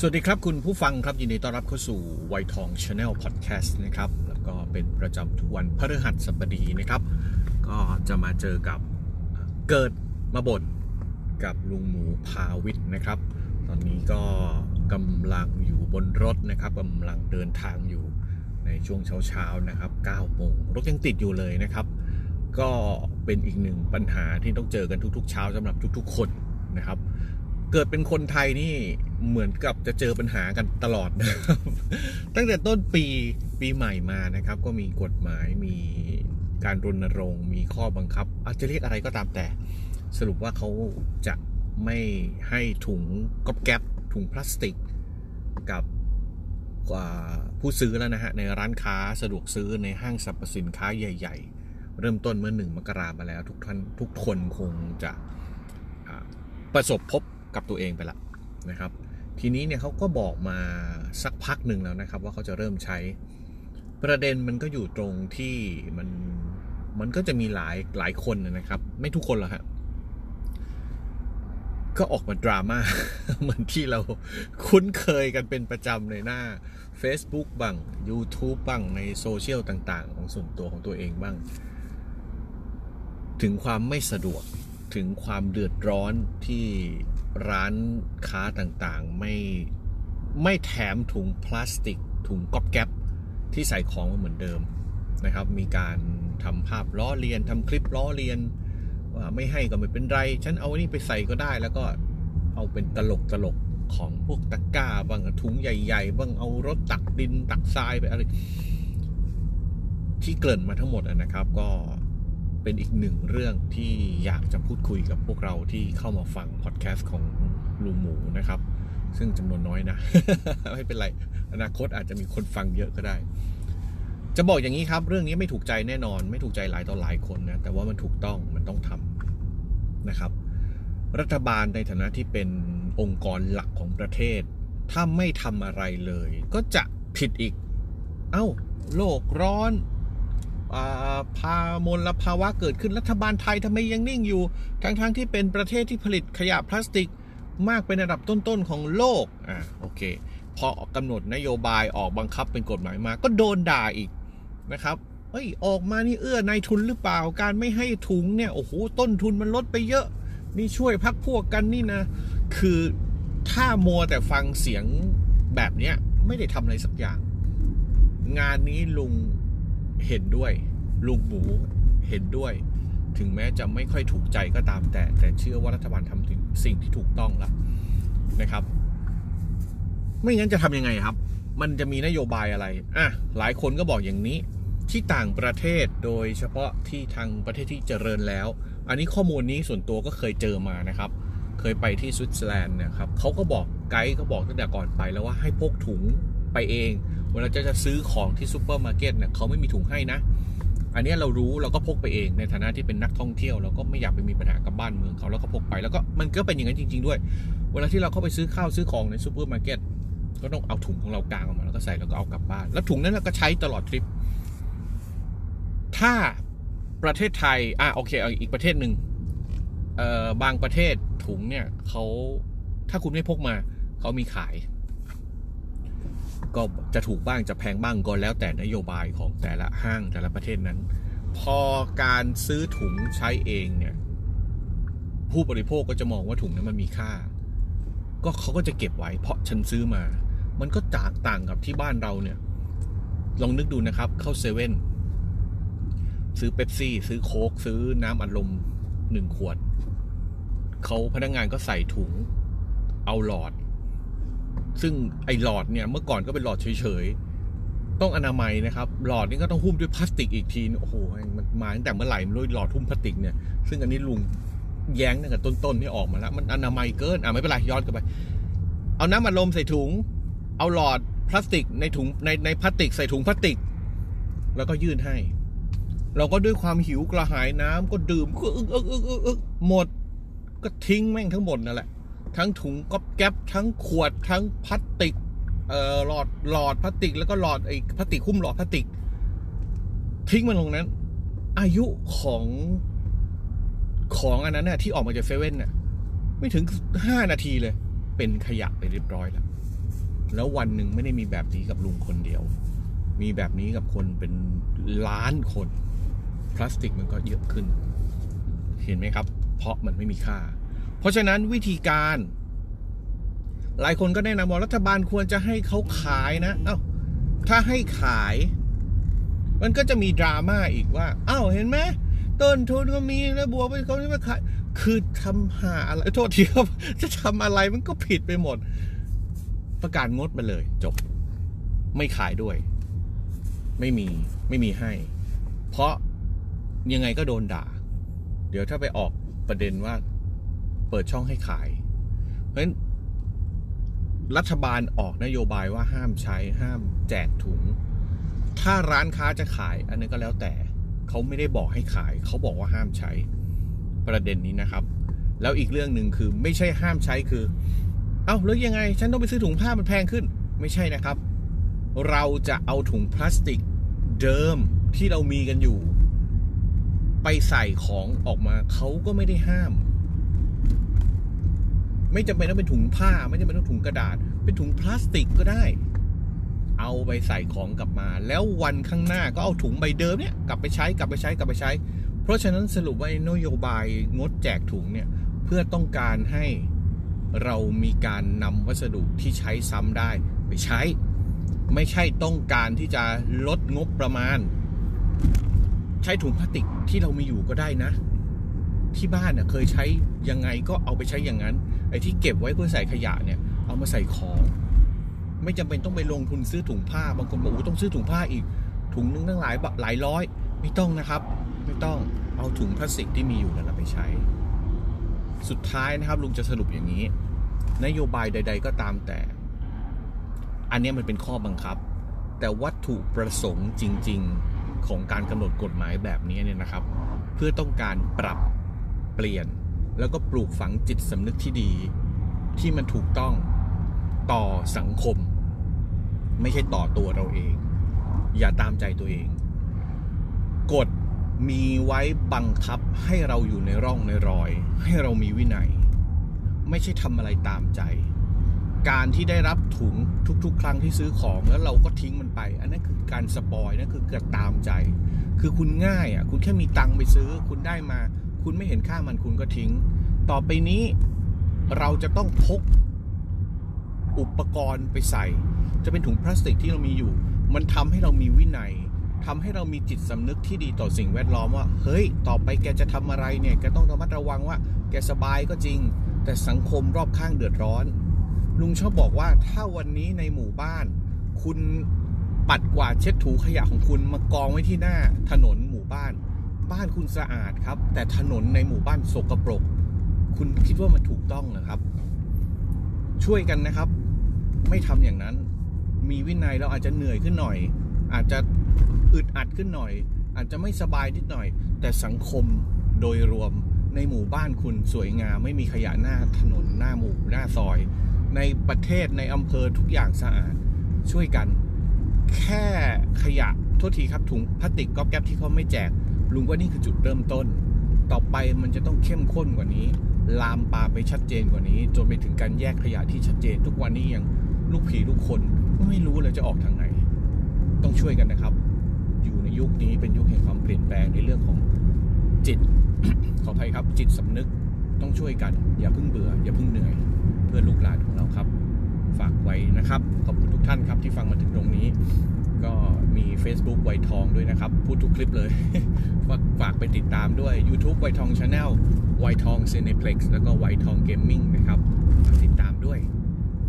สวัสดีครับคุณผู้ฟังครับยินดีต้อนรับเข้าสู่ไวทองชาแนลพอดแคสต์นะครับ แล้วก็เป็นประจำทุกวันพฤหัสบดีนะครับ ก็จะมาเจอกับเกิดมาบ่นกับลุงหมูพาวิทย์นะครับ ตอนนี้ก็กำลังอยู่บนรถนะครับกำลังเดินทางอยู่ในช่วงเช้าๆนะครับ9โมงรถยังติดอยู่เลยนะครับ ก็เป็นอีกหนึ่งปัญหาที่ต้องเจอกันทุกๆ เช้าสำหรับทุก ๆ คนนะครับ เกิดเป็นคนไทยนี่เหมือนกับจะเจอปัญหากันตลอดนะครับ ตั้งแต่ต้นปีปีใหม่มานะครับ ก็มีกฎหมายมีการรณรงค์มีข้อบังคับ อาจจะเรียกอะไรก็ตามแต่ สรุปว่าเขาจะไม่ให้ถุงก๊อบแก๊บถุงพลาสติกกับผู้ซื้อแล้วนะฮะ ในร้านค้าสะดวกซื้อในห้างสรรพสินค้าใหญ่ ๆ เริ่มต้นเมื่อหนึ่งมกรามาแล้วทุกท่านทุกคนคงจะประสบพบ กับตัวเองไปละนะครับ ทีนี้เนี่ยเขาก็บอกมาสักพักหนึ่งแล้วนะครับ ว่าเขาจะเริ่มใช้ ประเด็นมันก็อยู่ตรงที่มันมันก็จะมีหลายหลายคนนะครับ ไม่ทุกคนหรอกฮะก็ออกมาดราม่าเหมือนที่เราคุ้นเคยกันเป็นประจำในหน้า Facebook บ้าง YouTube บ้างในโซเชียลต่าง ๆ ของส่วนตัวของตัวเองบ้าง ถึงความไม่สะดวกถึงความเดือดร้อนที่ ร้านค้าต่างๆ ไม่ไม่แถมถุงพลาสติก ถุงก๊อบแก๊บที่ใส่ของมาเหมือนเดิมนะครับ มีการทำภาพล้อเลียนทำคลิปล้อเลียน ว่าไม่ให้ก็ไม่เป็นไร ฉันเอาอันนี้ไปใส่ก็ได้ แล้วก็เอาเป็นตลกตลกของพวกตะกร้าบ้างถุงใหญ่ๆบ้างเอารถตักดินตักทรายไปอะไรที่เกริ่นมาทั้งหมดนะครับ ก็ เป็นอีกหนึ่งเรื่องที่อยากจะพูดคุยกับพวกเราที่เข้ามาฟังพอดแคสต์ของลุงหมูนะครับ ซึ่งจำนวนน้อยนะ ไม่เป็นไร อนาคตอาจจะมีคนฟังเยอะก็ได้ จะบอกอย่างนี้ครับ เรื่องนี้ไม่ถูกใจแน่นอน ไม่ถูกใจหลายต่อหลายคนนะ แต่ว่ามันถูกต้องมันต้องทำนะครับ รัฐบาลในฐานะที่เป็นองค์กรหลักของประเทศ ถ้าไม่ทำอะไรเลย ก็จะผิดอีก เอา้า โลกร้อน พามลภาวะเกิดขึ้นรัฐบาลไทยทำไมยังนิ่งอยู่ ทั้งๆทที่เป็นประเทศที่ผลิตขยะพลาสติกมากเป็นระดับต้นๆของโลกอ่าโอเคพอกำหนดนโยบายออกบังคับเป็นกฎหมายมา ก็โดนด่าอีกนะครับเฮ้ยออกมานี่เอื้อนายทุนหรือเปล่าการไม่ให้ถุงเนี่ยโอ้โหต้นทุนมันลดไปเยอะ นี่ช่วยพักพวกกันนี่นะ คือถ้ามัวแต่ฟังเสียงแบบเนี้ยไม่ได้ทำอะไรสักอย่าง งานนี้ลุง เห็นด้วย ลุงหมูเห็นด้วย ถึงแม้จะไม่ค่อยถูกใจก็ตามแต่ แต่เชื่อว่ารัฐบาลทำถึงสิ่งที่ถูกต้องแล้วนะครับ ไม่งั้นจะทำยังไงครับ มันจะมีนโยบายอะไรอะหลายคนก็บอกอย่างนี้ที่ต่างประเทศโดยเฉพาะที่ทางประเทศที่เจริญแล้ว อันนี้ข้อมูลนี้ส่วนตัวก็เคยเจอมานะครับ เคยไปที่สวิตเซอร์แลนด์เนี่ยครับเขาก็บอกไกด์เขาบอกตั้งแต่ก่อนไปแล้วว่าให้พกถุงไปเอง เวลาจะจะซื้อของที่ซูเปอร์มาร์เก็ตเนี่ยเขาไม่มีถุงให้นะ อันนี้เรารู้เราก็พกไปเองในฐานะที่เป็นนักท่องเที่ยวเราก็ไม่อยากไปมีปัญหากับบ้านเมืองเขาแล้วก็พกไปแล้วก็มันก็เป็นอย่างนั้นจริง ๆ ด้วย เวลาที่เราเข้าไปซื้อข้าวซื้อของในซูเปอร์มาร์เก็ตก็ต้องเอาถุงของเรากางออกมาแล้วก็ใส่แล้วก็เอากลับบ้าน แล้วถุงนั้นเราก็ใช้ตลอดทริป ถ้าประเทศไทยอะโอเคเอาอีกประเทศหนึ่งเอ่อบางประเทศถุงเนี่ยเขาถ้าคุณไม่พกมาเขามีขาย ก็จะถูกบ้างจะแพงบ้างก็แล้วแต่นโยบายของแต่ละห้างแต่ละประเทศนั้น พอการซื้อถุงใช้เองเนี่ย ผู้บริโภคก็จะมองว่าถุงนั้นมันมีค่า ก็เขาก็จะเก็บไว้ เพราะฉันซื้อมา มันก็จากต่างกับที่บ้านเราเนี่ย ลองนึกดูนะครับ เข้าเซเว่นซื้อเป๊ปซี่ ซื้อโค้กซื้อน้ำอัดลมหนึ่งขวดเขาพนักงงานก็ใส่ถุงเอาหลอด ซึ่งไอหลอดเนี่ยเมื่อก่อนก็เป็นหลอดเฉยๆ ต้องอนามัยนะครับ หลอดนี้ก็ต้องหุ้มด้วยพลาสติกอีกทีโอ้โหมันมาตั้งแต่เมื่อไหร่ไม่รู้หลอดหุ้มพลาสติกเนี่ยซึ่งอันนี้ลุงแย้งตั้งแต่ต้นๆนี่ออกมาแล้ว มันอนามัยเกินอะไม่เป็นไรย้อนกลับไป เอาน้ำมันลมใส่ถุง เอาหลอดพลาสติกในถุงในในพลาสติกใส่ถุงพลาสติก แล้วก็ยื่นให้ เราก็ด้วยความหิวกระหายน้ำก็ดื่มก็อึกอึกอึกอึกอึกหมด ก็ทิ้งแม่งทั้งหมดนั่นแหละ ทั้งถุงก๊อบแก๊บทั้งขวดทั้งพลาสติกเอ่อหลอดหลอดพลาสติก แล้วก็หลอดไอ้พลาสติกคุ้มหลอดพลาสติก ทิ้งมันลงนั้น อายุของของอันนั้นน่ะที่ออกมาจากเซเว่นน่ะ ไม่ถึงห้านาทีเลย เป็นขยะไปเรียบร้อยแล้วแล้ววันหนึ่งไม่ได้มีแบบนี้กับลุงคนเดียว มีแบบนี้กับคนเป็นล้านคน พลาสติกมันก็เยอะขึ้น เห็นไหมครับ เพราะมันไม่มีค่า เพราะฉะนั้นวิธีการ หลายคนก็แนะนำว่ารัฐบาลควรจะให้เขาขายนะ เอ้า ถ้าให้ขาย มันก็จะมีดราม่าอีกว่า เอ้า เห็นไหมต้นทุนก็มีแล้วบวกไปเขาที่มาขายคือทำหาอะไร โทษทีครับ จะทำอะไรมันก็ผิดไปหมด ประกาศงดไปเลย จบ ไม่ขายด้วย ไม่มี ไม่มีให้ เพราะยังไงก็โดนด่า เดี๋ยวถ้าไปออกประเด็นว่า เปิดช่องให้ขาย เพราะฉะนั้นรัฐบาลออกนโยบายว่าห้ามใช้ห้ามแจกถุง ถ้าร้านค้าจะขาย อันนี้ก็แล้วแต่เขาไม่ได้บอกให้ขาย เขาบอกว่าห้ามใช้ประเด็นนี้นะครับ แล้วอีกเรื่องหนึ่งคือไม่ใช่ห้ามใช้คือ เอ้าแล้วยังไง ฉันต้องไปซื้อถุงผ้ามันแพงขึ้น ไม่ใช่นะครับ เราจะเอาถุงพลาสติกเดิมที่เรามีกันอยู่ ไปใส่ของออกมาเขาก็ไม่ได้ห้าม ไม่จำเป็นต้องเป็นถุงผ้า ไม่จำเป็นต้องถุงกระดาษ เป็นถุงพลาสติกก็ได้ เอาไปใส่ของกลับมา แล้ววันข้างหน้าก็เอาถุงใบเดิมเนี่ยกลับไปใช้กลับไปใช้กลับไปใช้ เพราะฉะนั้นสรุปว่านโยบายงดแจกถุงเนี่ยเพื่อต้องการให้เรามีการนำวัสดุที่ใช้ซ้ำได้ไปใช้ ไม่ใช่ต้องการที่จะลดงบประมาณ ใช้ถุงพลาสติกที่เรามีอยู่ก็ได้นะ ที่บ้านเน่ะเคยใช้ยังไงก็เอาไปใช้อย่างนั้น ไอ้ที่เก็บไว้เพื่อใส่ขยะเนี่ย เอามาใส่ของ ไม่จำเป็นต้องไปลงทุนซื้อถุงผ้า บางคนบอกว่าต้องซื้อถุงผ้าอีก ถุงนึงตั้งหลายหลายร้อย ไม่ต้องนะครับ ไม่ต้องเอาถุงพลาสติกที่มีอยู่นั่นแหละไปใช้ สุดท้ายนะครับลุงจะสรุปอย่างนี้ นโยบายใด ๆ ก็ตามแต่ อันนี้มันเป็นข้อบังคับ แต่วัตถุประสงค์จริง ๆของการกำหนดกฎหมายแบบนี้เนี่ยนะครับ เพื่อต้องการปรับเปลี่ยน แล้วก็ปลูกฝังจิตสำนึกที่ดี ที่มันถูกต้องต่อสังคม ไม่ใช่ต่อตัวเราเอง อย่าตามใจตัวเองกฎมีไว้บังคับให้เราอยู่ในร่องในรอย ให้เรามีวินัย ไม่ใช่ทำอะไรตามใจ การที่ได้รับถุงทุกๆ ครั้งที่ซื้อของแล้วเราก็ทิ้งมันไป อันนั้นคือการสปอยนั่นคือเกิดตามใจ คือคุณง่ายอะคุณแค่มีตังค์ไปซื้อ คุณได้มา คุณไม่เห็นค่ามันคุณก็ทิ้ง ต่อไปนี้เราจะต้องพกอุปกรณ์ไปใส่ จะเป็นถุงพลาสติกที่เรามีอยู่ มันทำให้เรามีวินัยทำให้เรามีจิตสำนึกที่ดีต่อสิ่งแวดล้อมว่า เฮ้ย ต่อไปแกจะทำอะไรเนี่ย แกต้องระมัดระวังว่า แกสบายก็จริง แต่สังคมรอบข้างเดือดร้อน ลุงชอบบอกว่าถ้าวันนี้ในหมู่บ้าน คุณปัดกวาดเช็ดถูขยะของคุณมากองไว้ที่หน้าถนนหมู่บ้าน บ้านคุณสะอาดครับ แต่ถนนในหมู่บ้านสกปรก คุณคิดว่ามันถูกต้องนะครับ ช่วยกันนะครับ ไม่ทำอย่างนั้น มีวินัยเราอาจจะเหนื่อยขึ้นหน่อย อาจจะอึดอัดขึ้นหน่อย อาจจะไม่สบายนิดหน่อย แต่สังคมโดยรวมในหมู่บ้านคุณสวยงาม ไม่มีขยะหน้าถนนหน้าหมู่หน้าซอย ในประเทศในอำเภอทุกอย่างสะอาด ช่วยกัน แค่ขยะโทษทีครับถุงพลาสติกก๊อบแก๊บที่เขาไม่แจก ลุงว่านี่คือจุดเริ่มต้น ต่อไปมันจะต้องเข้มข้นกว่านี้ ลามปาไปชัดเจนกว่านี้ จนไปถึงการแยกขยะที่ชัดเจน ทุกวันนี้ยังลูกผีลูกคนไม่รู้เลยจะออกทางไหน ต้องช่วยกันนะครับ อยู่ในยุคนี้เป็นยุคแห่งความเปลี่ยนแปลงในเรื่องของจิต ขออภัยครับ จิตสำนึกต้องช่วยกัน อย่าเพิ่งเบื่อ อย่าเพิ่งเหนื่อย เพื่อลูกหลานของเราครับ ฝากไว้นะครับ ขอบคุณทุกท่านครับที่ฟังมาถึงตรงนี้ ก็มี Facebook ไวทองด้วยนะครับ พูดทุกคลิปเลยฝากฝากไปติดตามด้วย YouTube ไวทอง Channel ไวทอง Cineplex แล้วก็ไวทอง Gaming นะครับฝากติดตามด้วย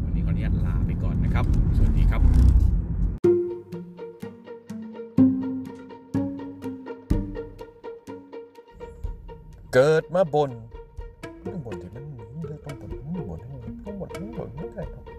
วันนี้ขออนุญาตลาไปก่อนนะครับ สวัสดีครับเกิดมาบนต้องบนที่มันต้องบนต้องบนต้องบนต้องบนไม่ได้ครับ